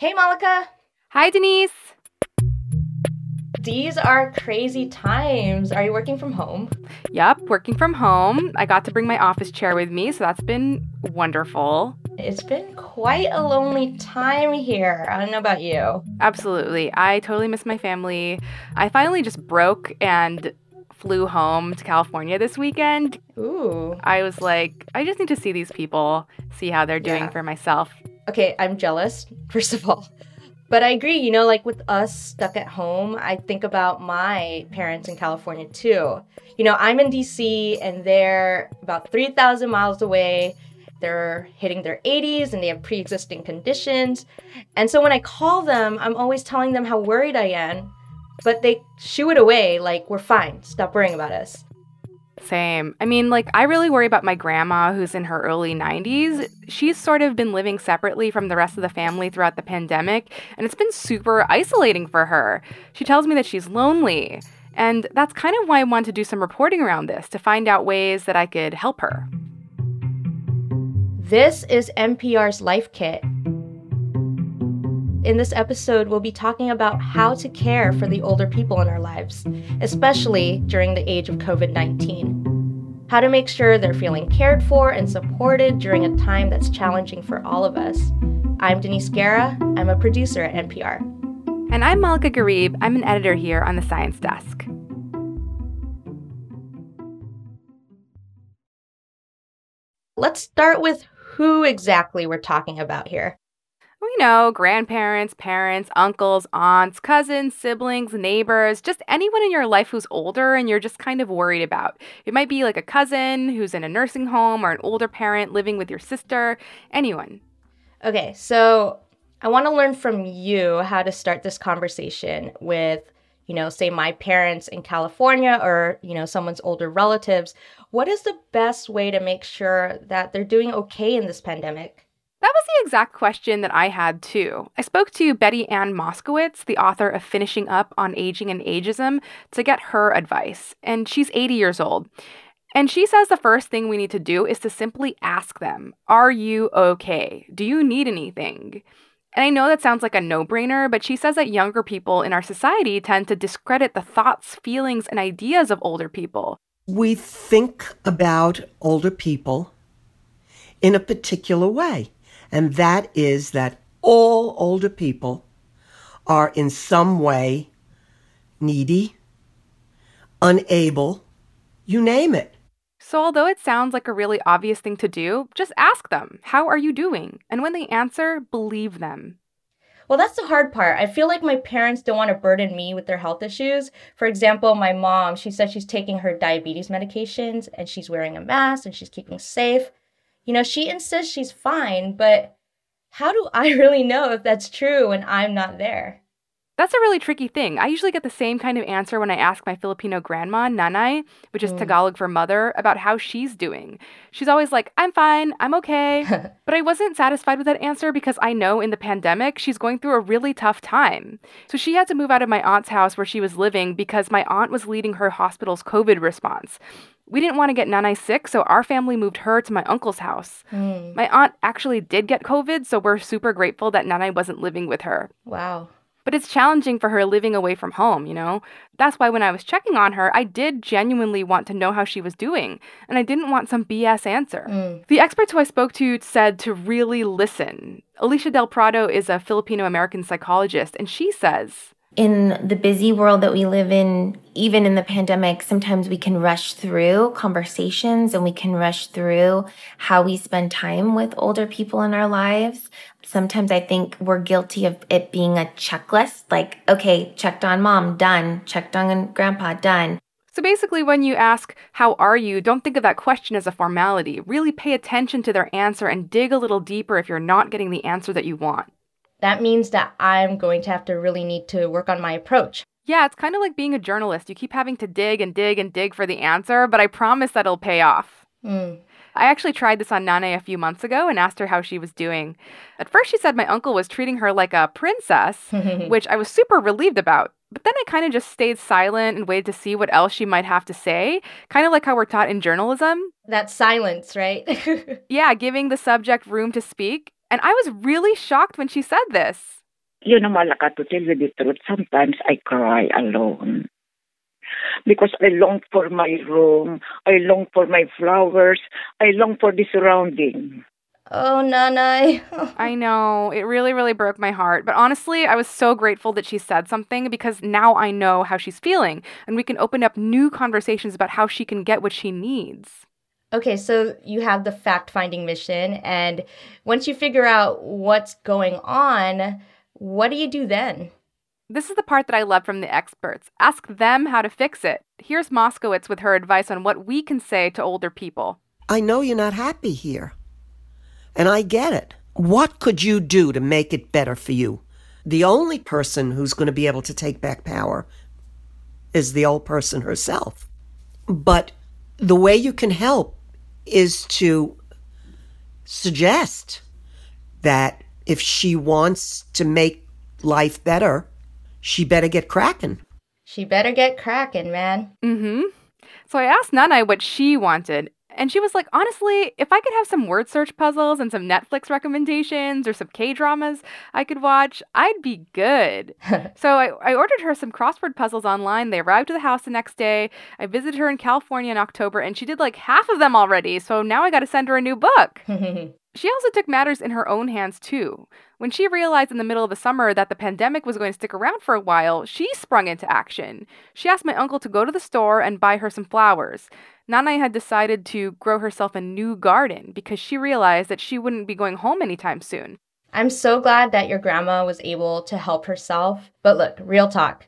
Hey, Malaka. Hi, Denise. These are crazy times. Are you working from home? Yep, working from home. I got to bring my office chair with me, so that's been wonderful. It's been quite a lonely time here. I don't know about you. Absolutely. I totally miss my family. I finally just broke and flew home to California this weekend. Ooh. I was like, I just need to see these people, see how they're doing Yeah. for myself. Okay, I'm jealous, first of all. But I agree, you know, like with us stuck at home, I think about my parents in California too. You know, I'm in DC and they're about 3,000 miles away. They're hitting their 80s and they have pre existing conditions. And so when I call them, I'm always telling them how worried I am, but they shoo it away like, we're fine, stop worrying about us. Same. I mean, like, I really worry about my grandma who's in her early 90s. She's sort of been living separately from the rest of the family throughout the pandemic, and it's been super isolating for her. She tells me that she's lonely. And that's kind of why I want to do some reporting around this to find out ways that I could help her. This is NPR's Life Kit. In this episode, we'll be talking about how to care for the older people in our lives, especially during the age of COVID 19. How to make sure they're feeling cared for and supported during a time that's challenging for all of us. I'm Denise Guerra. I'm a producer at NPR. And I'm Malaka Gharib. I'm an editor here on the Science Desk. Let's start with who exactly we're talking about here. We know grandparents, parents, uncles, aunts, cousins, siblings, neighbors, just anyone in your life who's older and you're just kind of worried about. It might be like a cousin who's in a nursing home or an older parent living with your sister, anyone. Okay, so I want to learn from you how to start this conversation with, you know, say my parents in California or, you know, someone's older relatives. What is the best way to make sure that they're doing okay in this pandemic? That was the exact question that I had too. I spoke to Betty Ann Moskowitz, the author of Finishing Up on Aging and Ageism, to get her advice. And she's 80 years old. And she says the first thing we need to do is to simply ask them, Are you okay? Do you need anything? And I know that sounds like a no brainer, but she says that younger people in our society tend to discredit the thoughts, feelings, and ideas of older people. We think about older people in a particular way, and that is that all older people are in some way needy, unable, you name it. So, although it sounds like a really obvious thing to do, just ask them, How are you doing? And when they answer, believe them. Well, that's the hard part. I feel like my parents don't want to burden me with their health issues. For example, my mom, she said she's taking her diabetes medications and she's wearing a mask and she's keeping safe. You know, she insists she's fine, but how do I really know if that's true when I'm not there? That's a really tricky thing. I usually get the same kind of answer when I ask my Filipino grandma, Nanay, which is Mm. Tagalog for mother, about how she's doing. She's always like, I'm fine, I'm okay. but I wasn't satisfied with that answer because I know in the pandemic she's going through a really tough time. So she had to move out of my aunt's house where she was living because my aunt was leading her hospital's COVID response. We didn't want to get Nanay sick, so our family moved her to my uncle's house. Hmm, My aunt actually did get COVID, so we're super grateful that Nanay wasn't living with her. wow. But it's challenging for her living away from home, you know? That's why when I was checking on her, I did genuinely want to know how she was doing, and I didn't want some BS answer. Mm. The experts who I spoke to said to really listen. Alicia Del Prado is a Filipino American psychologist, and she says, in the busy world that we live in, even in the pandemic, sometimes we can rush through conversations and we can rush through how we spend time with older people in our lives. Sometimes I think we're guilty of it being a checklist like, okay, checked on mom, done, checked on grandpa, done. So basically, when you ask, How are you? don't think of that question as a formality. Really pay attention to their answer and dig a little deeper if you're not getting the answer that you want. That means that I'm going to have to really need to work on my approach. Yeah, it's kind of like being a journalist. You keep having to dig and dig and dig for the answer, but I promise that it'll pay off. Mm. I actually tried this on Nanay a few months ago and asked her how she was doing. At first, she said my uncle was treating her like a princess, which I was super relieved about. But then I kind of just stayed silent and waited to see what else she might have to say, kind of like how we're taught in journalism. That silence, right? Yeah, giving the subject room to speak. And I was really shocked when she said this. You know, Malaka, to tell you the truth, sometimes I cry alone. Because I long for my room, I long for my flowers, I long for the surrounding. Oh, Nanay. I know. It really, really broke my heart. But honestly, I was so grateful that she said something because now I know how she's feeling and we can open up new conversations about how she can get what she needs. Okay, so you have the fact finding mission, and once you figure out what's going on, what do you do then? This is the part that I love from the experts. Ask them how to fix it. Here's Moskowitz with her advice on what we can say to older people. I know you're not happy here. And I get it. What could you do to make it better for you? The only person who's going to be able to take back power is the old person herself. But the way you can help is to suggest that if she wants to make life better, she better get cracking. She better get cracking, man. Mm-hmm. So I asked Nanay what she wanted, and she was like, honestly, if I could have some word search puzzles and some Netflix recommendations or some K dramas I could watch, I'd be good. so I, I ordered her some crossword puzzles online. They arrived to the house the next day. I visited her in California in October, and she did like half of them already. So now I got to send her a new book. She also took matters in her own hands too. When she realized in the middle of the summer that the pandemic was going to stick around for a while, she sprung into action. She asked my uncle to go to the store and buy her some flowers. Nanay had decided to grow herself a new garden because she realized that she wouldn't be going home anytime soon. I'm so glad that your grandma was able to help herself. But look, real talk.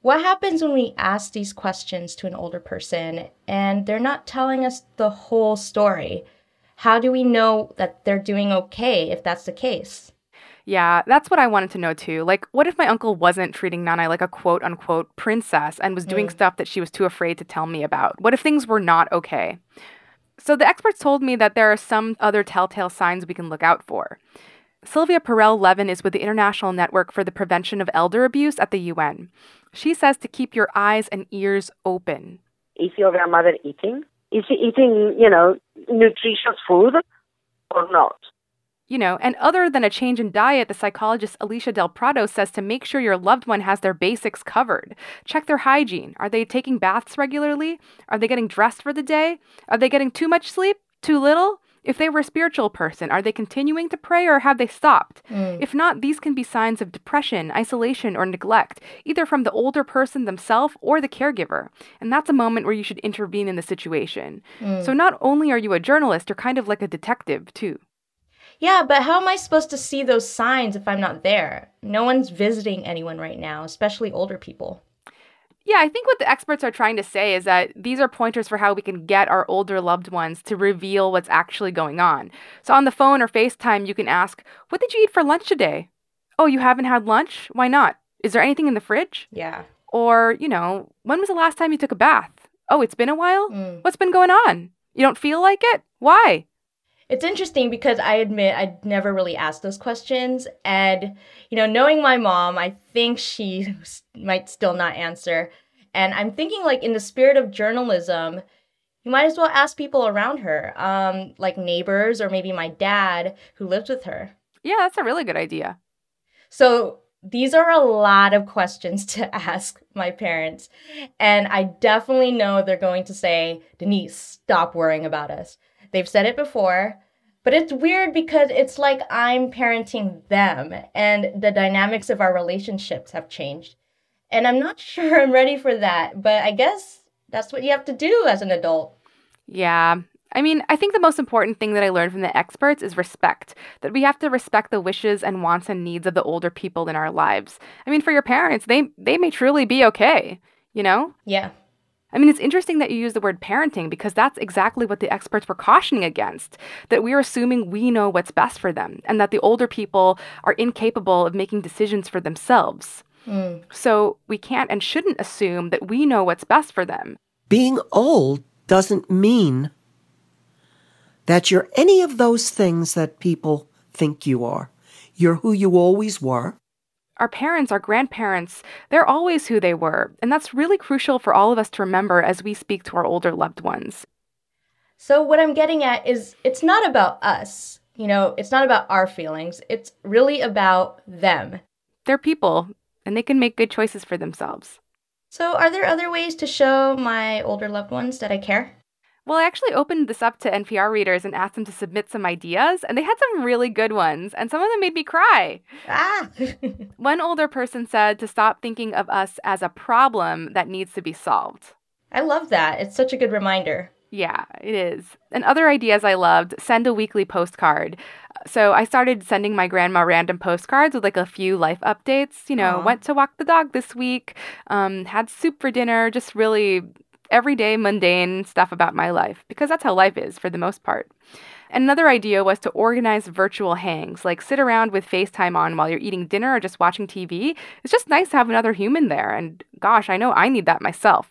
What happens when we ask these questions to an older person and they're not telling us the whole story? How do we know that they're doing okay if that's the case? Yeah, that's what I wanted to know too. Like, what if my uncle wasn't treating Nanay like a quote unquote princess and was doing mm. stuff that she was too afraid to tell me about? What if things were not okay? So the experts told me that there are some other telltale signs we can look out for. Sylvia Perel Levin is with the International Network for the Prevention of Elder Abuse at the UN. She says to keep your eyes and ears open. Is your grandmother eating? Is she eating, you know, nutritious food or not? You know, and other than a change in diet, the psychologist Alicia Del Prado says to make sure your loved one has their basics covered. Check their hygiene. Are they taking baths regularly? Are they getting dressed for the day? Are they getting too much sleep? Too little? If they were a spiritual person, are they continuing to pray or have they stopped? Mm. If not, these can be signs of depression, isolation, or neglect, either from the older person themselves or the caregiver. And that's a moment where you should intervene in the situation. Mm. So not only are you a journalist, you're kind of like a detective, too. Yeah, but how am I supposed to see those signs if I'm not there? No one's visiting anyone right now, especially older people. Yeah, I think what the experts are trying to say is that these are pointers for how we can get our older loved ones to reveal what's actually going on. So on the phone or FaceTime, you can ask, What did you eat for lunch today? Oh, you haven't had lunch? Why not? Is there anything in the fridge? Yeah. Or, you know, when was the last time you took a bath? Oh, it's been a while? Mm. What's been going on? You don't feel like it? Why? It's interesting because I admit I'd never really asked those questions. And, you know, knowing my mom, I think she might still not answer. And I'm thinking, like, in the spirit of journalism, you might as well ask people around her, um, like neighbors or maybe my dad who lives with her. Yeah, that's a really good idea. So these are a lot of questions to ask my parents. And I definitely know they're going to say, Denise, stop worrying about us. They've said it before, but it's weird because it's like I'm parenting them and the dynamics of our relationships have changed. And I'm not sure I'm ready for that, but I guess that's what you have to do as an adult. Yeah. I mean, I think the most important thing that I learned from the experts is respect. That we have to respect the wishes and wants and needs of the older people in our lives. I mean, for your parents, they they may truly be okay, you know? Yeah. I mean, it's interesting that you use the word parenting because that's exactly what the experts were cautioning against that we're assuming we know what's best for them and that the older people are incapable of making decisions for themselves. Mm. So we can't and shouldn't assume that we know what's best for them. Being old doesn't mean that you're any of those things that people think you are. You're who you always were our parents, our grandparents, they're always who they were. And that's really crucial for all of us to remember as we speak to our older loved ones. So, what I'm getting at is it's not about us. You know, it's not about our feelings. It's really about them. they're people and they can make good choices for themselves. So, are there other ways to show my older loved ones that I care? Well, I actually opened this up to NPR readers and asked them to submit some ideas, and they had some really good ones, and some of them made me cry. Ah! One older person said to stop thinking of us as a problem that needs to be solved. I love that. It's such a good reminder. Yeah, it is. And other ideas I loved send a weekly postcard. So I started sending my grandma random postcards with like a few life updates. You know, went to walk the dog this week, um, had soup for dinner, just really everyday mundane stuff about my life because that's how life is for the most part. Another idea was to organize virtual hangs, like sit around with FaceTime on while you're eating dinner or just watching TV. It's just nice to have another human there. And gosh, I know I need that myself.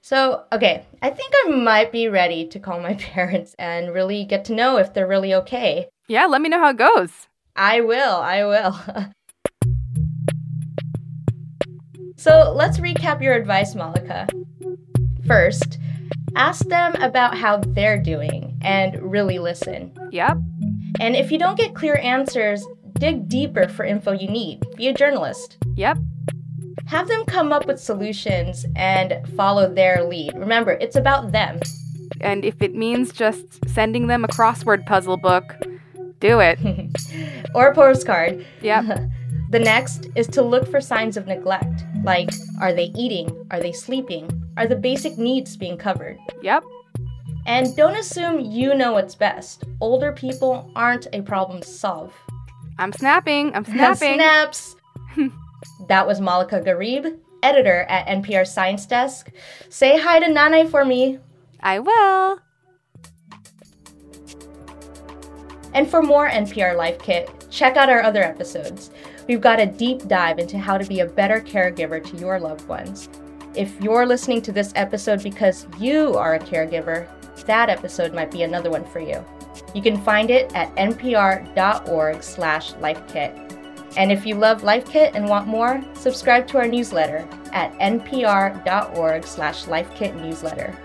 So, okay, I think I might be ready to call my parents and really get to know if they're really okay. Yeah, let me know how it goes. I will, I will. so, let's recap your advice, Malaka. First, ask them about how they're doing and really listen. Yep. And if you don't get clear answers, dig deeper for info you need. Be a journalist. Yep. Have them come up with solutions and follow their lead. Remember, it's about them. And if it means just sending them a crossword puzzle book, do it. or a postcard. Yep. The next is to look for signs of neglect, like are they eating? Are they sleeping? Are the basic needs being covered? Yep. And don't assume you know what's best. Older people aren't a problem to solve. I'm snapping. I'm snapping. Snaps! that was Malaka Gharib, editor at NPR Science Desk. Say hi to Nanay for me. I will. And for more NPR Life Kit, check out our other episodes. We've got a deep dive into how to be a better caregiver to your loved ones. If you're listening to this episode because you are a caregiver, that episode might be another one for you. You can find it at npr.org slash lifekit. And if you love Life Kit and want more, subscribe to our newsletter at npr.org slash newsletter.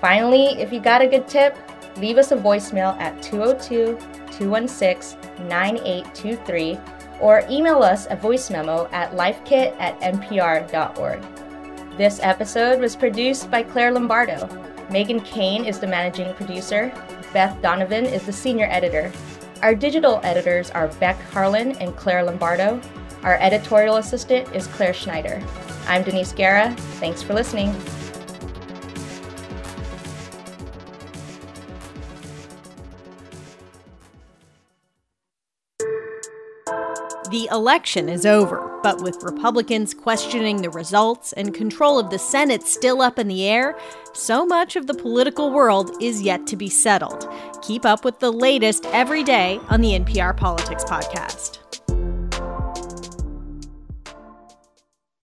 Finally, if you got a good tip, leave us a voicemail at 202 216 9823 or email us a voice memo at lifekit at npr.org. This episode was produced by Claire Lombardo. Meghan Keane is the managing producer. Beth Donovan is the senior editor. Our digital editors are Beck Harlan and Claire Lombardo. Our editorial assistant is Claire Schneider. I'm Denise Guerra. Thanks for listening. The election is over, but with Republicans questioning the results and control of the Senate still up in the air, so much of the political world is yet to be settled. Keep up with the latest every day on the NPR Politics Podcast.